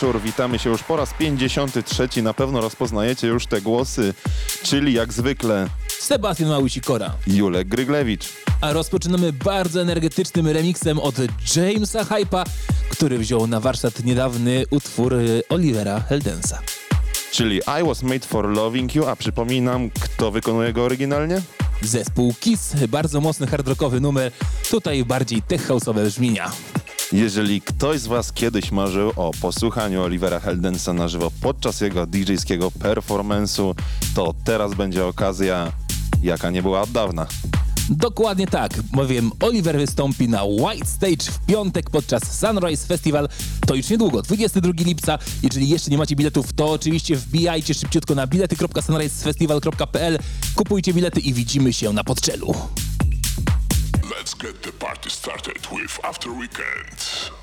Wieczór. Witamy się już po raz 53. Na pewno rozpoznajecie już te głosy, czyli jak zwykle Sebastian Małysikora. Julek Gryglewicz. A rozpoczynamy bardzo energetycznym remixem od Jamesa Hypa, który wziął na warsztat niedawny utwór Olivera Heldensa. Czyli I Was Made For Loving You, a przypominam, kto wykonuje go oryginalnie? Zespół Kiss, bardzo mocny hardrockowy numer, tutaj bardziej tech house'owe brzmienia. Jeżeli ktoś z Was kiedyś marzył o posłuchaniu Olivera Heldensa na żywo podczas jego DJ-skiego performance'u, to teraz będzie okazja, jaka nie była od dawna. Dokładnie tak, bowiem Oliver wystąpi na White Stage w piątek podczas Sunrise Festival. To już niedługo, 22 lipca. Jeżeli jeszcze nie macie biletów, to oczywiście wbijajcie szybciutko na bilety.sunrisefestival.pl, kupujcie bilety i widzimy się na podczelu. Let's get the party started with After Weekend.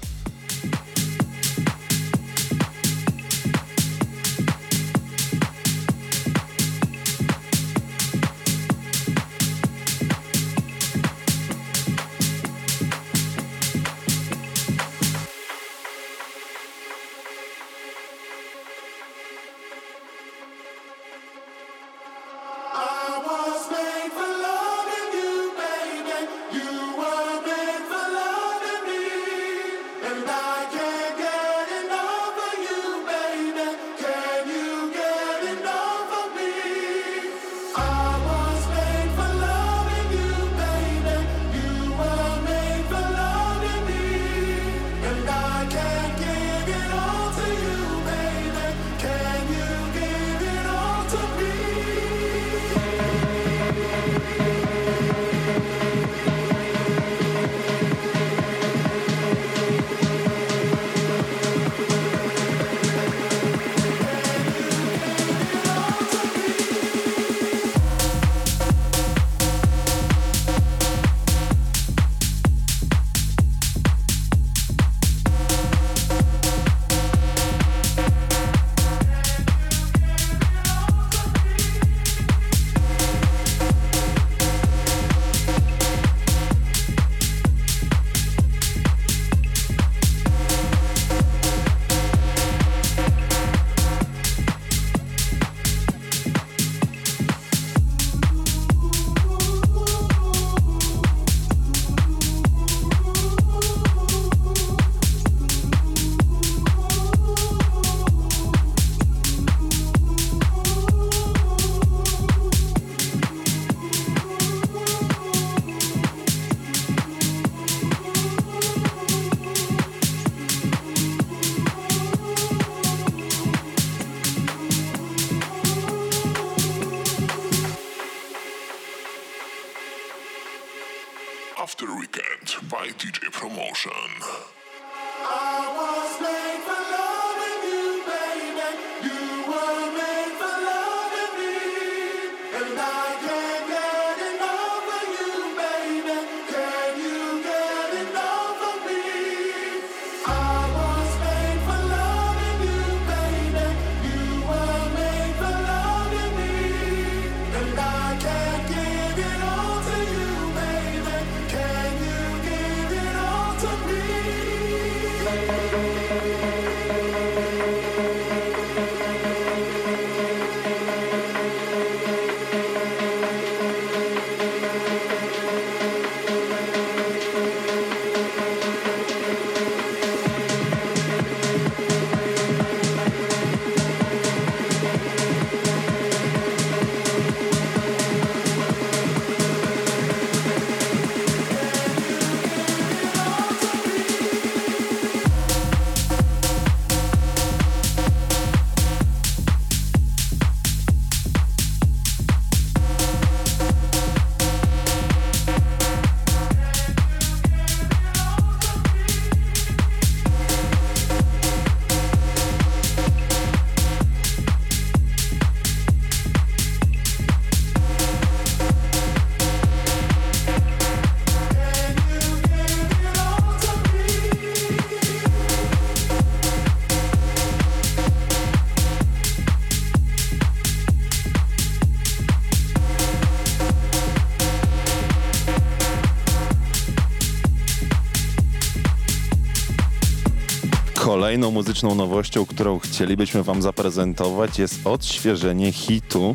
Kolejną muzyczną nowością, którą chcielibyśmy Wam zaprezentować, jest odświeżenie hitu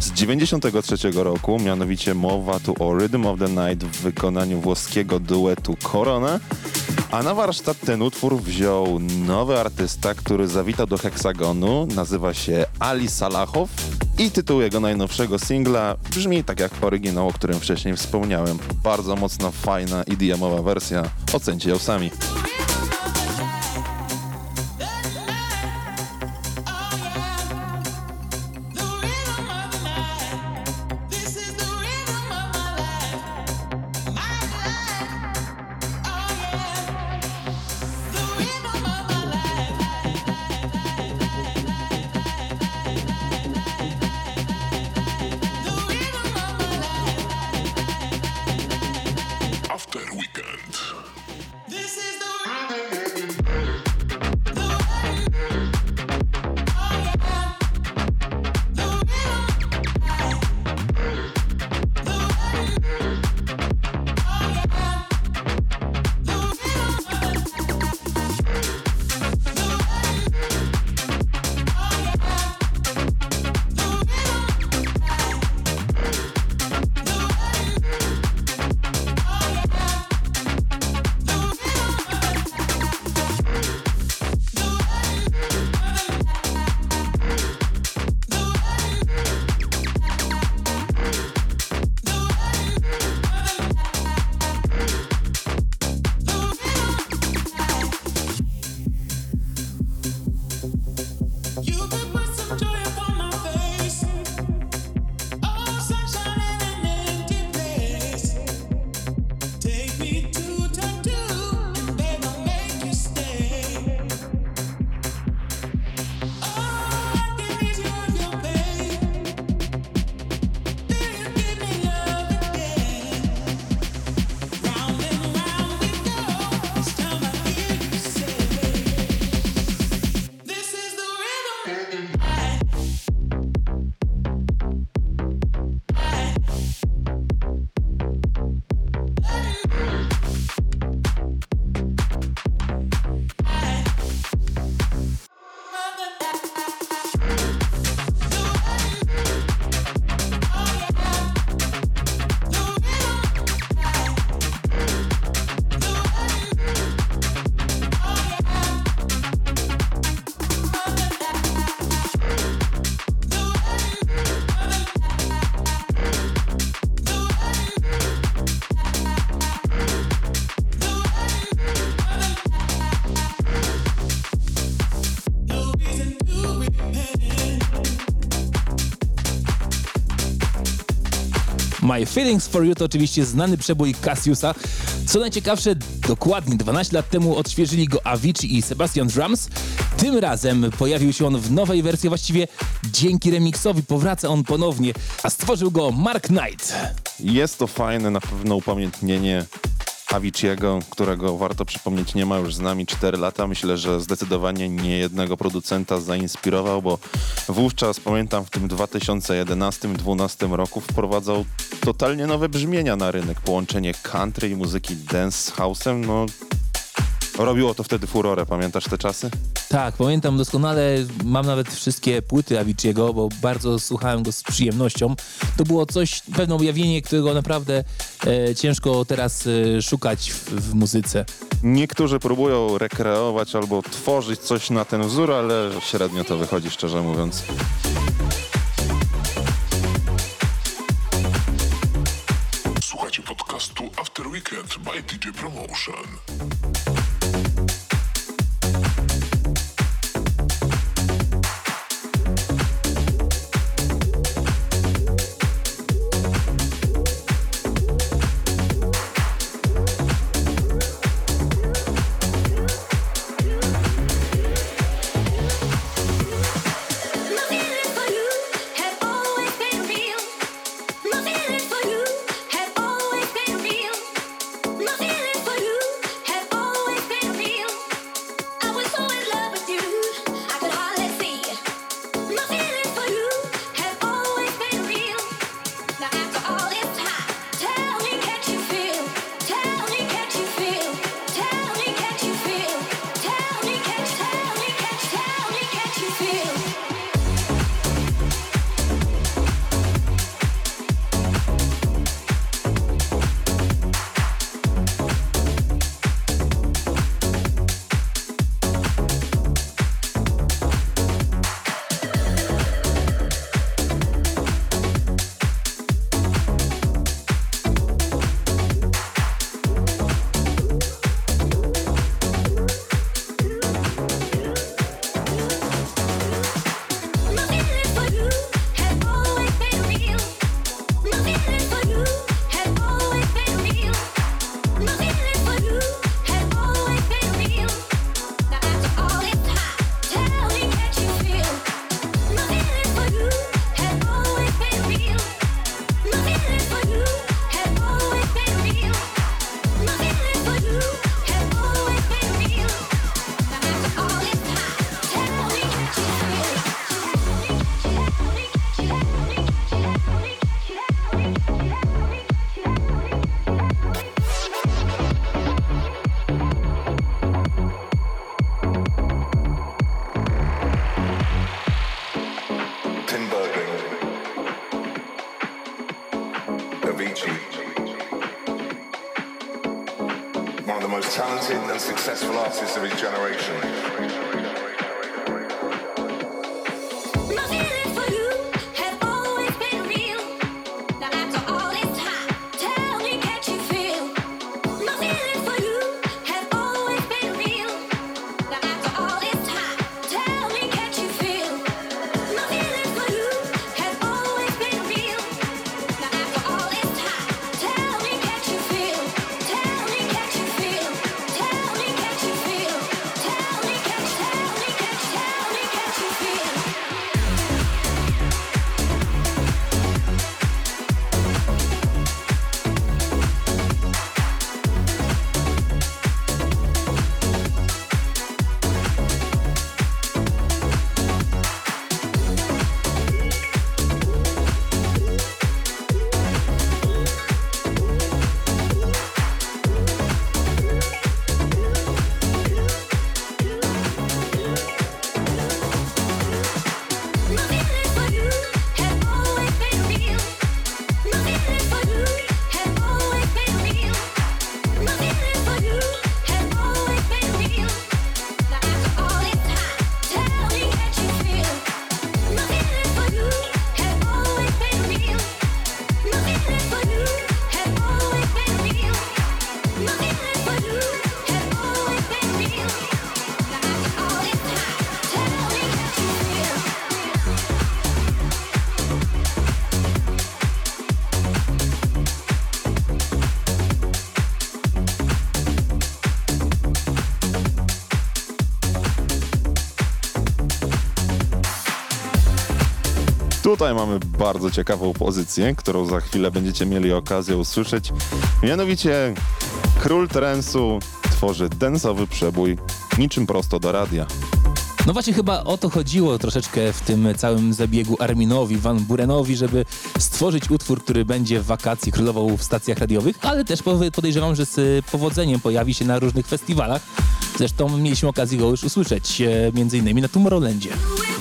z 93 roku, mianowicie mowa tu o Rhythm of the Night w wykonaniu włoskiego duetu Corona. A na warsztat ten utwór wziął nowy artysta, który zawitał do Heksagonu. Nazywa się Ali Salachow i tytuł jego najnowszego singla brzmi tak jak oryginał, o którym wcześniej wspomniałem. Bardzo mocna, fajna EDM-owa wersja. Ocencie ją sami. My Feelings for You to oczywiście znany przebój Cassiusa. Co najciekawsze, dokładnie 12 lat temu odświeżyli go Avicii i Sebastian Drums. Tym razem pojawił się on w nowej wersji, właściwie dzięki remiksowi powraca on ponownie, a stworzył go Mark Knight. Jest to fajne na pewno upamiętnienie Aviciiego, którego warto przypomnieć nie ma już z nami 4 lata. Myślę, że zdecydowanie nie jednego producenta zainspirował, bo wówczas, pamiętam, w tym 2011-2012 roku wprowadzał totalnie nowe brzmienia na rynek. Połączenie country i muzyki dance z house'em, no robiło to wtedy furorę. Pamiętasz te czasy? Tak, pamiętam doskonale, mam nawet wszystkie płyty Aviciiego, bo bardzo słuchałem go z przyjemnością. To było coś, pewne objawienie, którego naprawdę e, ciężko teraz e, szukać w, w muzyce. Niektórzy próbują rekreować albo tworzyć coś na ten wzór, ale średnio to wychodzi, szczerze mówiąc. Słuchajcie podcastu After Weekend by DJ Promotion. Tutaj mamy bardzo ciekawą pozycję, którą za chwilę będziecie mieli okazję usłyszeć. Mianowicie król trensu tworzy densowy przebój niczym prosto do radia. No właśnie chyba o to chodziło troszeczkę w tym całym zabiegu Arminowi, Van Burenowi, żeby stworzyć utwór, który będzie w wakacji królował w stacjach radiowych, ale też podejrzewam, że z powodzeniem pojawi się na różnych festiwalach. Zresztą mieliśmy okazję go już usłyszeć, e, między innymi na Tomorrowlandzie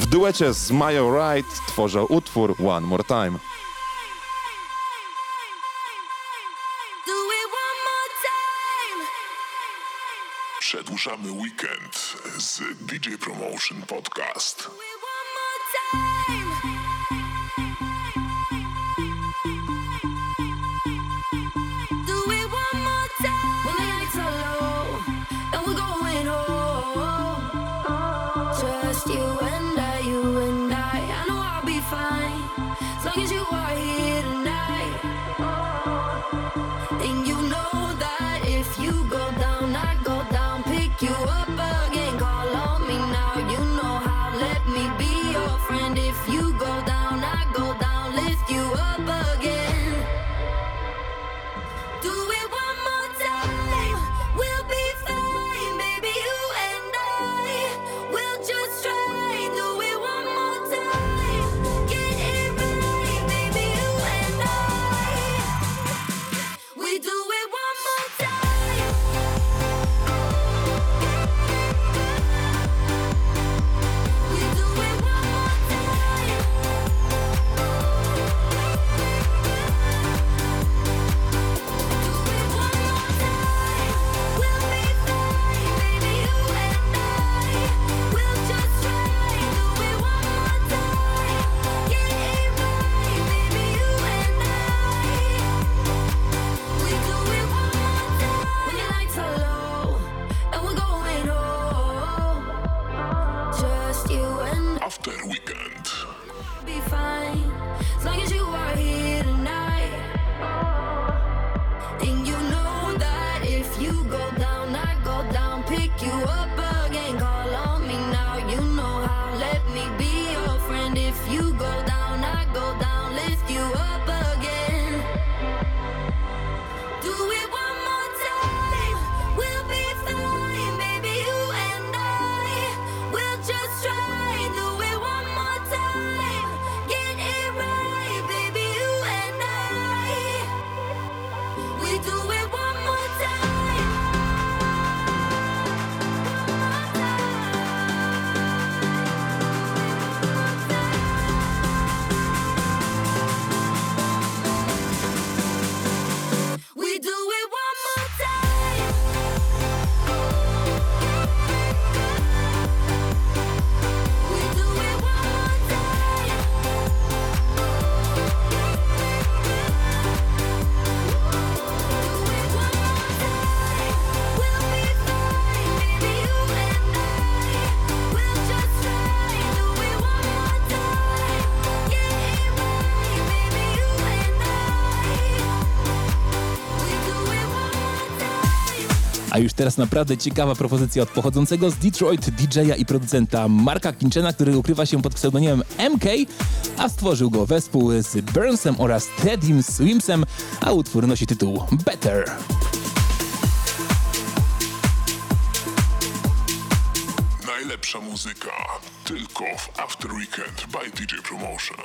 duecie z Mayo Wright tworzą utwór One More Time. Przedłużamy weekend z DJ Promotion Podcast. Już teraz naprawdę ciekawa propozycja od pochodzącego z Detroit DJ-a i producenta Marka Kinchena, który ukrywa się pod pseudonimem MK, a stworzył go wespół z Burnsem oraz Teddym Swimsem, a utwór nosi tytuł Better. Najlepsza muzyka tylko w After Weekend by DJ Promotion.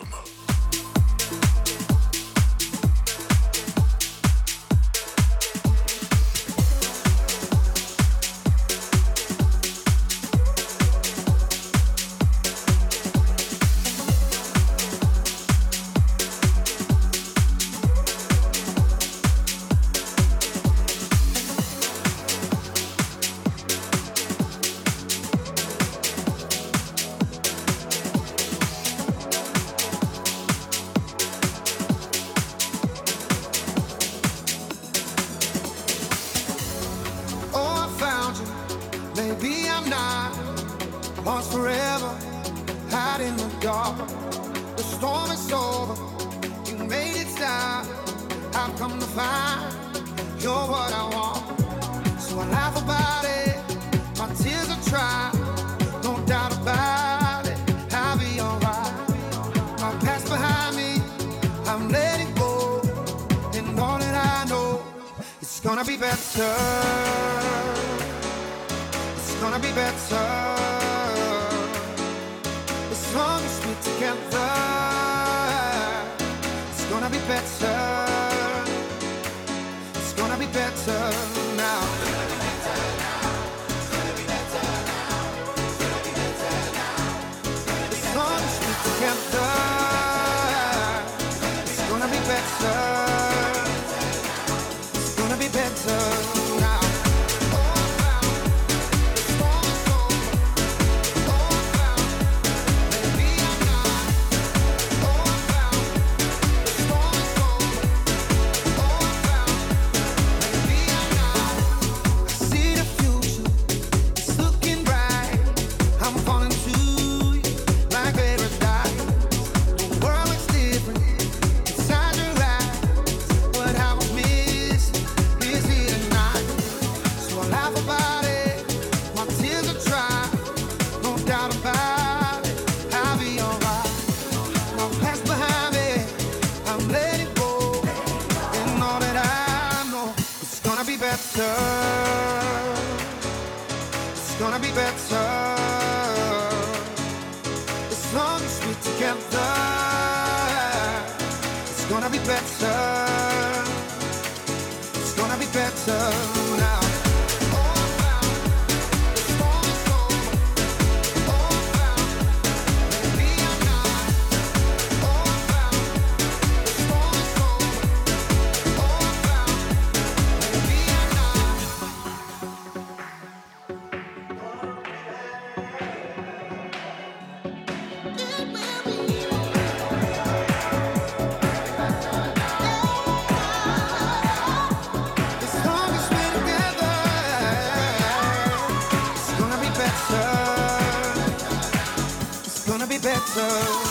sun.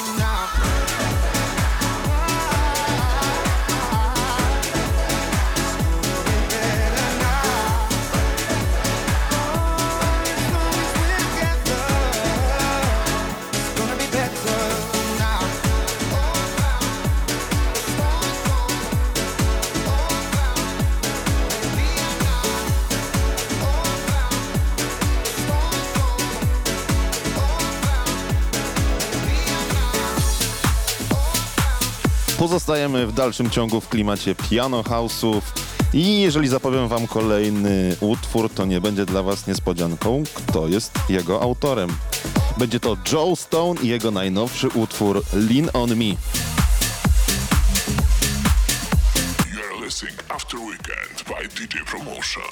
Pozostajemy w dalszym ciągu w klimacie piano house'ów i jeżeli zapowiem wam kolejny utwór, to nie będzie dla was niespodzianką, kto jest jego autorem. Będzie to Joe Stone i jego najnowszy utwór Lean On Me. You're listening After Weekend by DJ Promotion.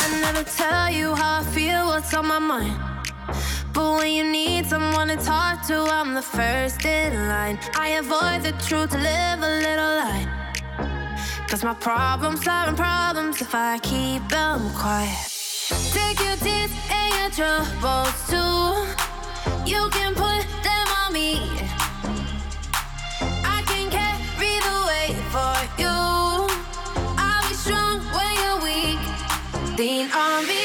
I never tell you how I feel, what's on my mind. But when you need someone to talk to, I'm the first in line. I avoid the truth to live a little lie. Cause my problems are problems if I keep them quiet. Take your tears and your troubles too. You can put them on me. I can carry the weight for you. I'll be strong when you're weak. Lean on me.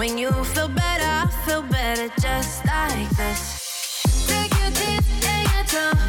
Knowing you feel better, I feel better just like this. Take your teeth, take your time.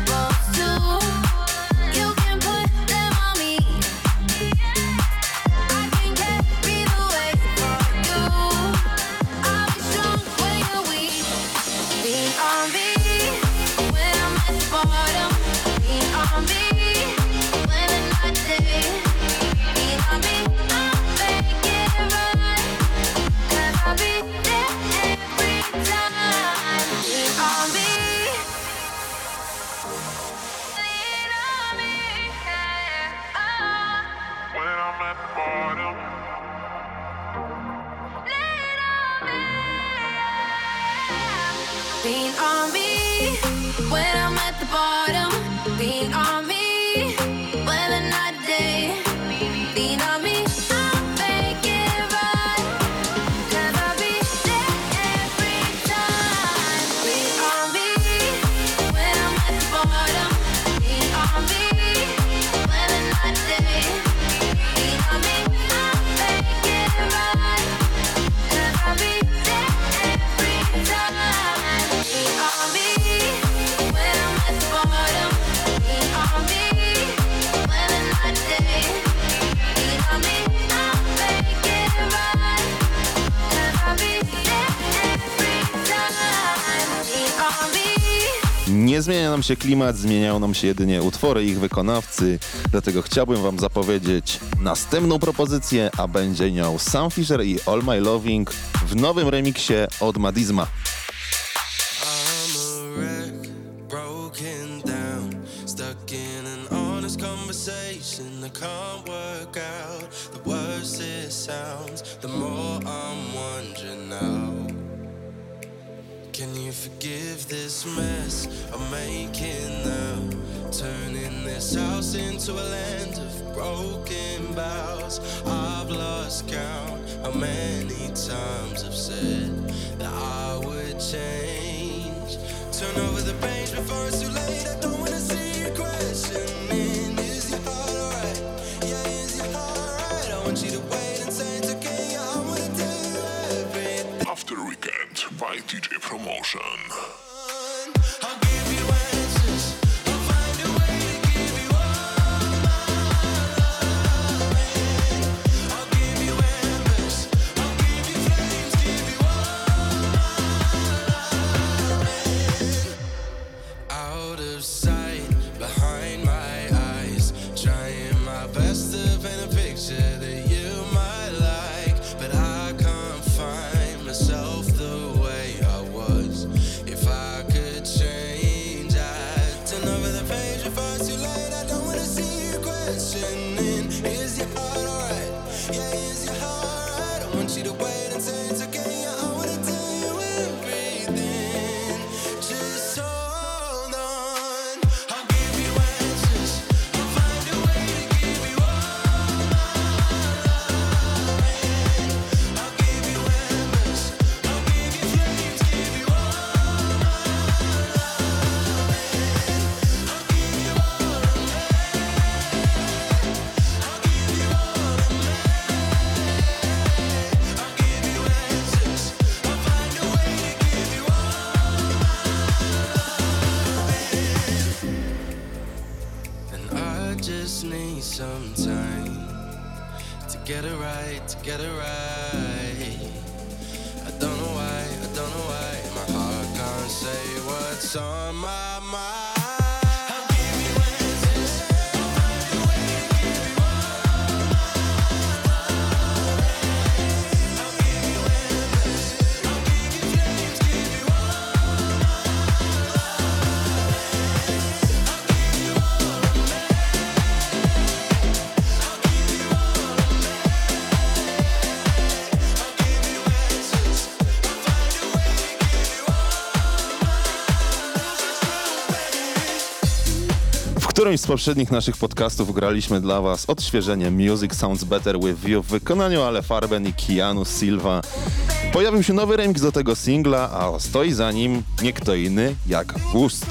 Nie zmienia nam się klimat, zmieniają nam się jedynie utwory ich wykonawcy, dlatego chciałbym wam zapowiedzieć następną propozycję, a będzie nią Sam Fisher i All My Loving w nowym remiksie od Madizma. into a land of broken vows. I've lost count how many times I've said that I would change. Turn over the page before it's too late. I don't wanna see you questioning. Is your heart alright? Yeah, is your heart alright? I want you to wait and say it's okay. I wanna everything. After weekend by DJ Promotion. No którymś z poprzednich naszych podcastów graliśmy dla Was odświeżenie Music Sounds Better with View w wykonaniu Ale Farben i Keanu Silva. Pojawił się nowy remix do tego singla, a stoi za nim nie kto inny jak Gust.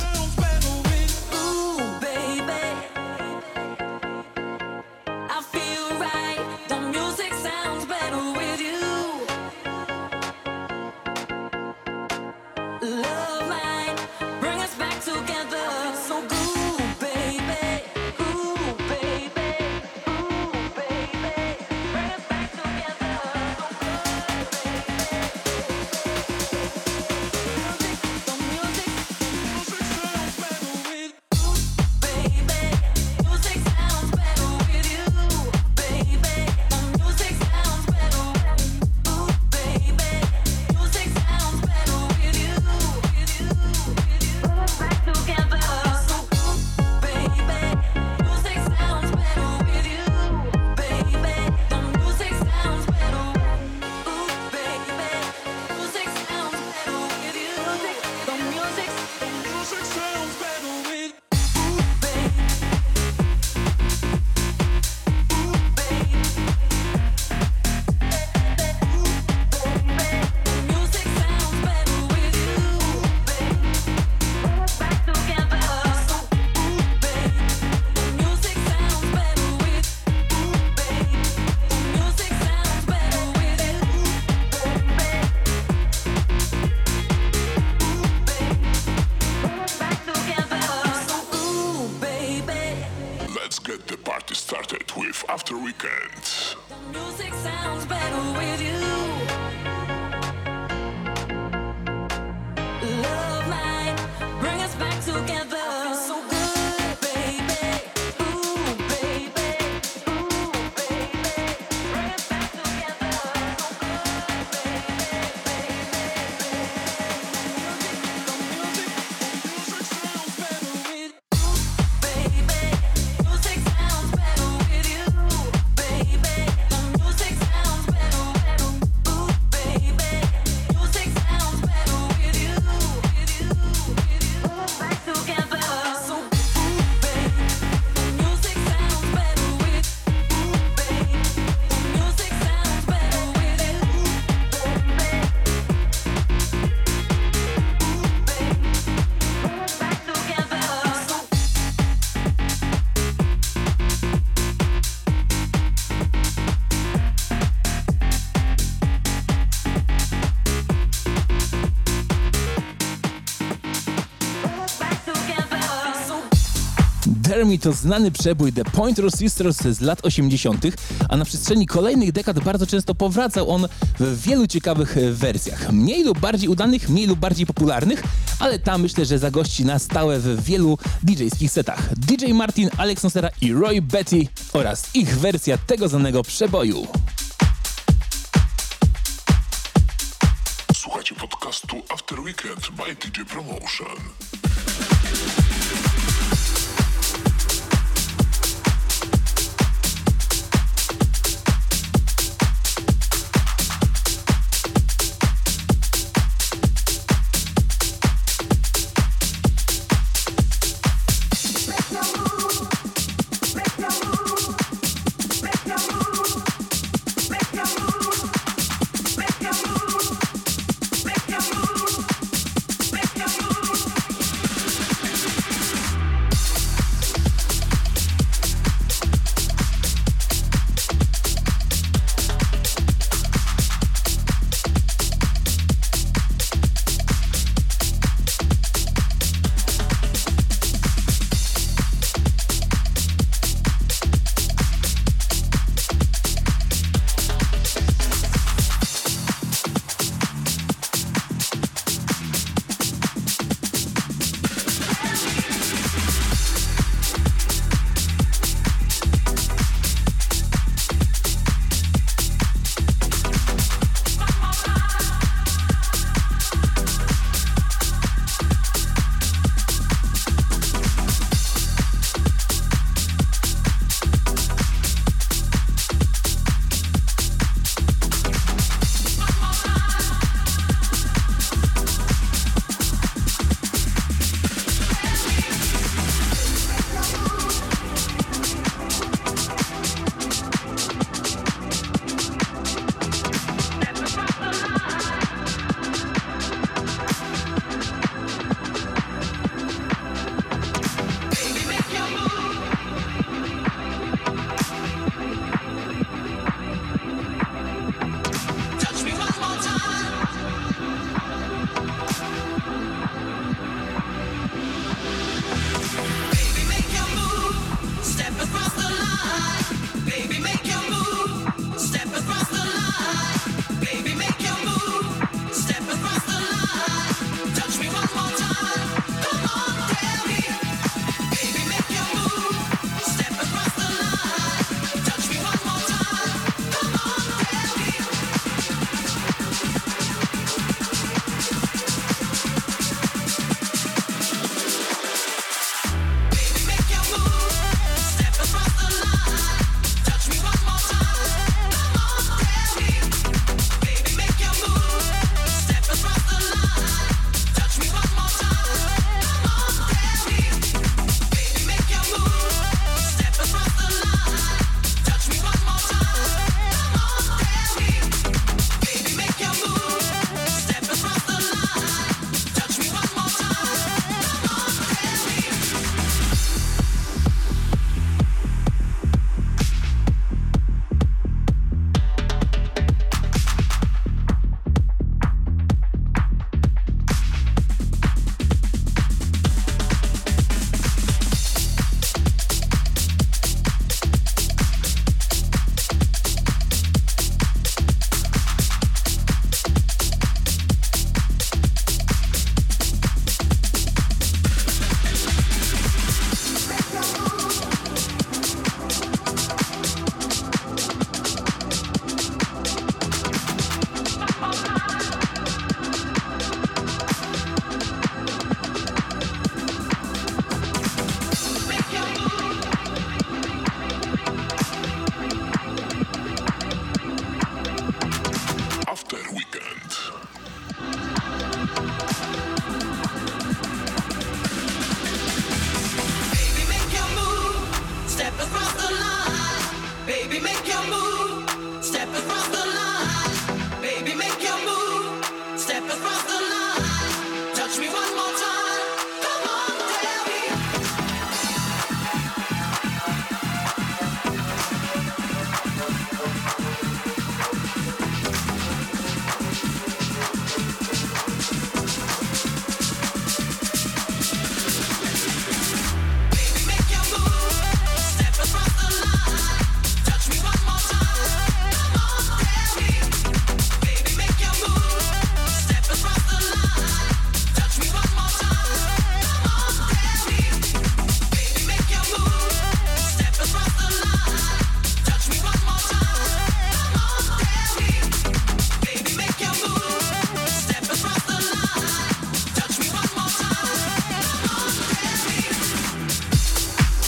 Dermy to znany przebój The Pointer Sisters z lat 80., a na przestrzeni kolejnych dekad bardzo często powracał on w wielu ciekawych e, wersjach. Mniej lub bardziej udanych, mniej lub bardziej popularnych, ale tam myślę, że zagości na stałe w wielu DJ-skich setach. DJ Martin, Alex Nosera i Roy Betty oraz ich wersja tego znanego przeboju. Słuchajcie podcastu After Weekend by DJ Promotion.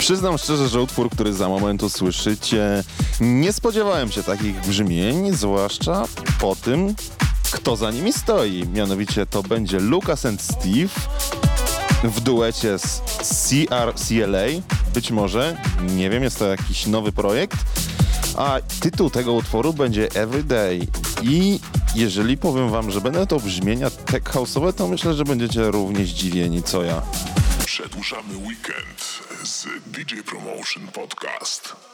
Przyznam szczerze, że utwór, który za moment usłyszycie, nie spodziewałem się takich brzmień, zwłaszcza po tym, kto za nimi stoi. Mianowicie to będzie Lucas and Steve w duecie z CRCLA. Być może, nie wiem, jest to jakiś nowy projekt. A tytuł tego utworu będzie Everyday. I jeżeli powiem wam, że będą to brzmienia tech house'owe, to myślę, że będziecie równie zdziwieni co ja. Przedłużamy weekend z DJ Promotion Podcast.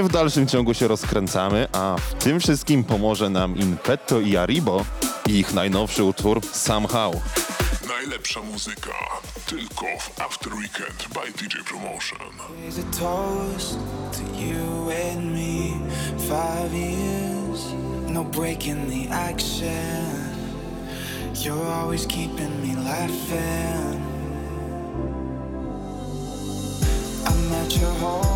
My w dalszym ciągu się rozkręcamy, a w tym wszystkim pomoże nam Impetto i Aribo i ich najnowszy utwór Somehow. Najlepsza muzyka tylko w After Weekend by DJ Promotion. Here's a toast to you and me. Five years, no breaking the action. You're always keeping me laughing. I'm at your home.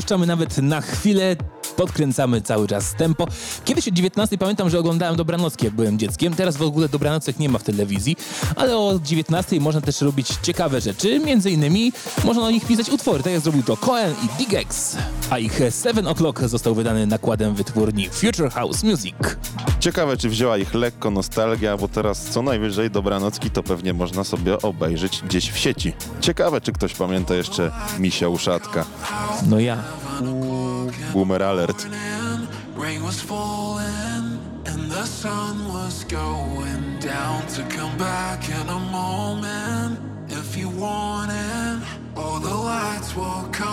Nie odpuszczamy nawet na chwilę, podkręcamy cały czas tempo. Kiedyś o 19 pamiętam, że oglądałem Dobranocki, jak byłem dzieckiem. Teraz w ogóle Dobranocek nie ma w telewizji, ale o 19 można też robić ciekawe rzeczy. Między innymi można na nich pisać utwory, tak jak zrobił to Cohen i Digex. A ich 7 O'Clock został wydany nakładem wytwórni Future House Music. Ciekawe, czy wzięła ich lekko nostalgia, bo teraz co najwyżej dobranocki to pewnie można sobie obejrzeć gdzieś w sieci. Ciekawe, czy ktoś pamięta jeszcze Misia Uszatka. No ja. Boomer alert. Rain was falling and the sun was going down to come back in a moment. If you want it, all the lights will come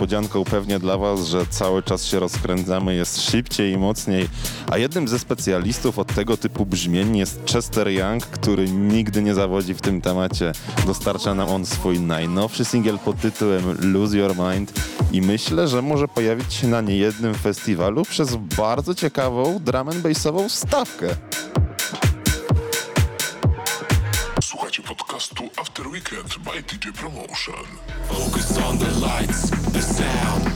niespodzianką pewnie dla Was, że cały czas się rozkręcamy, jest szybciej i mocniej. A jednym ze specjalistów od tego typu brzmień jest Chester Young, który nigdy nie zawodzi w tym temacie. Dostarcza nam on swój najnowszy singiel pod tytułem Lose Your Mind i myślę, że może pojawić się na niejednym festiwalu przez bardzo ciekawą drum and bassową stawkę. Słuchajcie podcastu After Weekend by DJ Promotion. Focus on the lights, the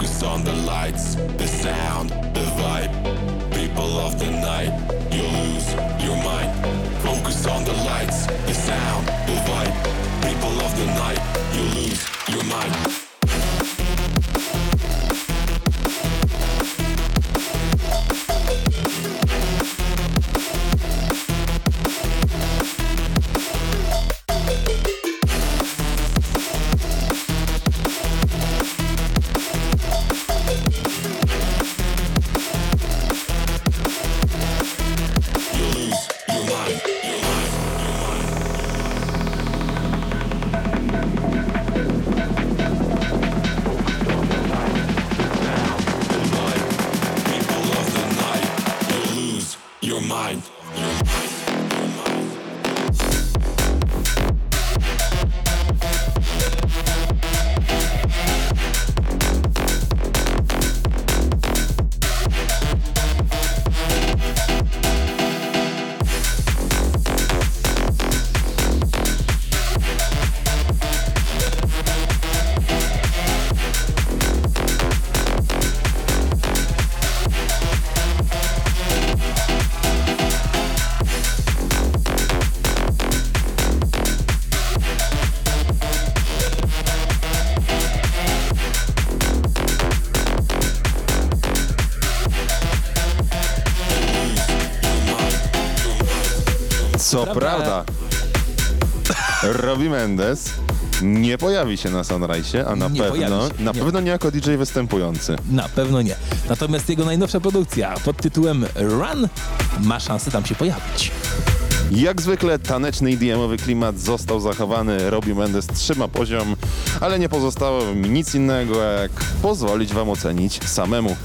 Focus on the lights, the sound, the vibe. People of the night, you lose your mind. Focus on the lights, the sound, the vibe. People of the night, you lose your mind. Co prawda, Robbie Mendes nie pojawi się na Sunrise, a na Nie pewno się, na nie. pewno nie jako DJ występujący. Na pewno nie. Natomiast jego najnowsza produkcja pod tytułem Run ma szansę tam się pojawić. Jak zwykle taneczny EDM-owy klimat został zachowany, Robbie Mendes trzyma poziom, ale nie pozostało mi nic innego jak pozwolić wam ocenić samemu.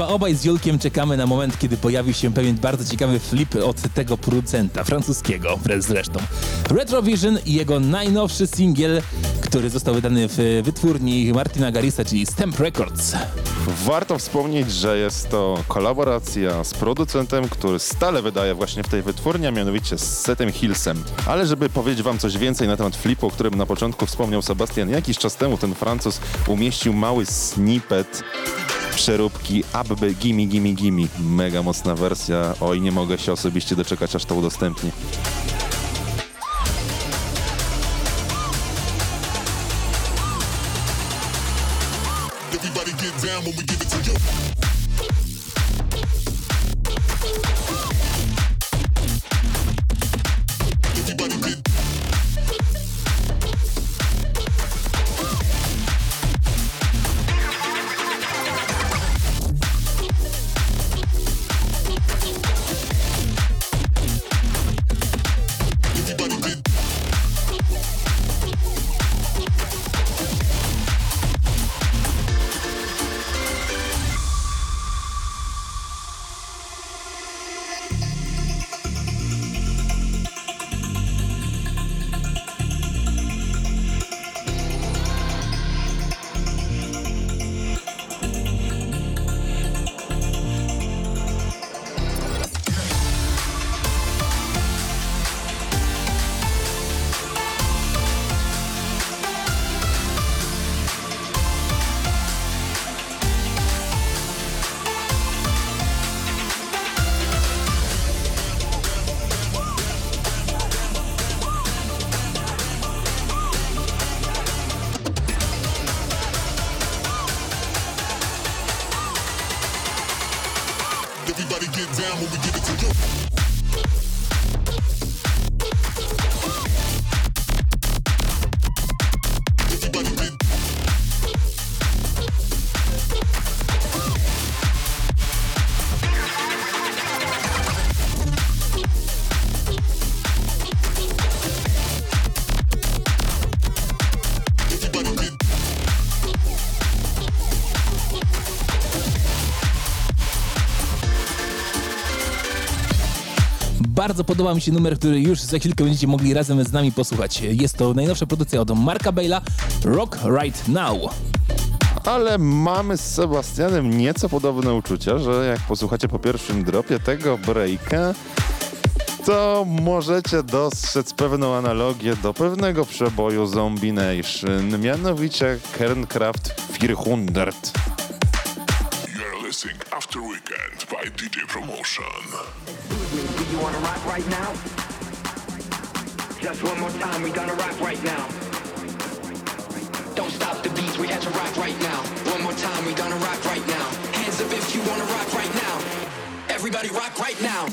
Chyba obaj z Julkiem czekamy na moment, kiedy pojawi się pewien bardzo ciekawy flip od tego producenta francuskiego, zresztą. Retrovision i jego najnowszy singiel, który został wydany w wytwórni Martina Garrisa, czyli Stamp Records. Warto wspomnieć, że jest to kolaboracja z producentem, który stale wydaje właśnie w tej wytwórni, a mianowicie z Setem Hillsem. Ale żeby powiedzieć wam coś więcej na temat flipu, o którym na początku wspomniał Sebastian, jakiś czas temu ten Francuz umieścił mały snippet przeróbki Abby Gimme Gimme Gimme. Mega mocna wersja. Oj, nie mogę się osobiście doczekać, aż to udostępni. Bardzo podoba mi się numer, który już za chwilkę będziecie mogli razem z nami posłuchać. Jest to najnowsza produkcja od Marka Bale'a, Rock Right Now. Ale mamy z Sebastianem nieco podobne uczucia, że jak posłuchacie po pierwszym dropie tego breaka, to możecie dostrzec pewną analogię do pewnego przeboju Zombie Nation, mianowicie Kernkraft 400. You're listening After Weekend by DJ Promotion. Do you wanna rock right now? Just one more time, we gonna rock right now. Don't stop the beats, we had to rock right now. One more time, we gonna rock right now. Hands up if you wanna rock right now. Everybody rock right now.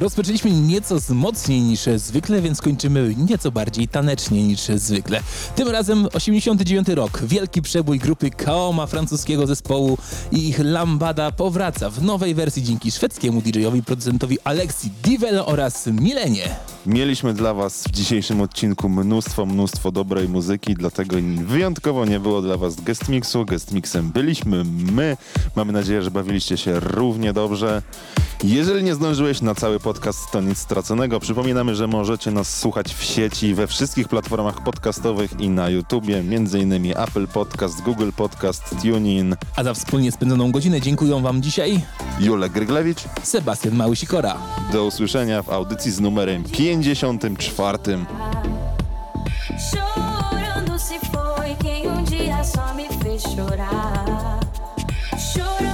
Rozpoczęliśmy nieco mocniej niż zwykle, więc kończymy nieco bardziej tanecznie niż zwykle. Tym razem 89 rok. Wielki przebój grupy Kaoma, francuskiego zespołu i ich Lambada powraca w nowej wersji dzięki szwedzkiemu DJ-owi, producentowi Alexi Divel oraz Milenie. Mieliśmy dla Was w dzisiejszym odcinku mnóstwo, mnóstwo dobrej muzyki, dlatego wyjątkowo nie było dla Was guest mixu. Guest mixem byliśmy my. Mamy nadzieję, że bawiliście się równie dobrze. Jeżeli nie zdążyłeś na cały podcast, to nic straconego. Przypominamy, że możecie nas słuchać w sieci we wszystkich platformach podcastowych i na YouTubie, m.in. Apple Podcast, Google Podcast, TuneIn, A za wspólnie spędzoną godzinę dziękuję Wam dzisiaj Julek Gryglewicz. Sebastian Małysikora. Do usłyszenia w audycji z numerem 54. Chorando se foi quem um dia só me fez chorar. Chorando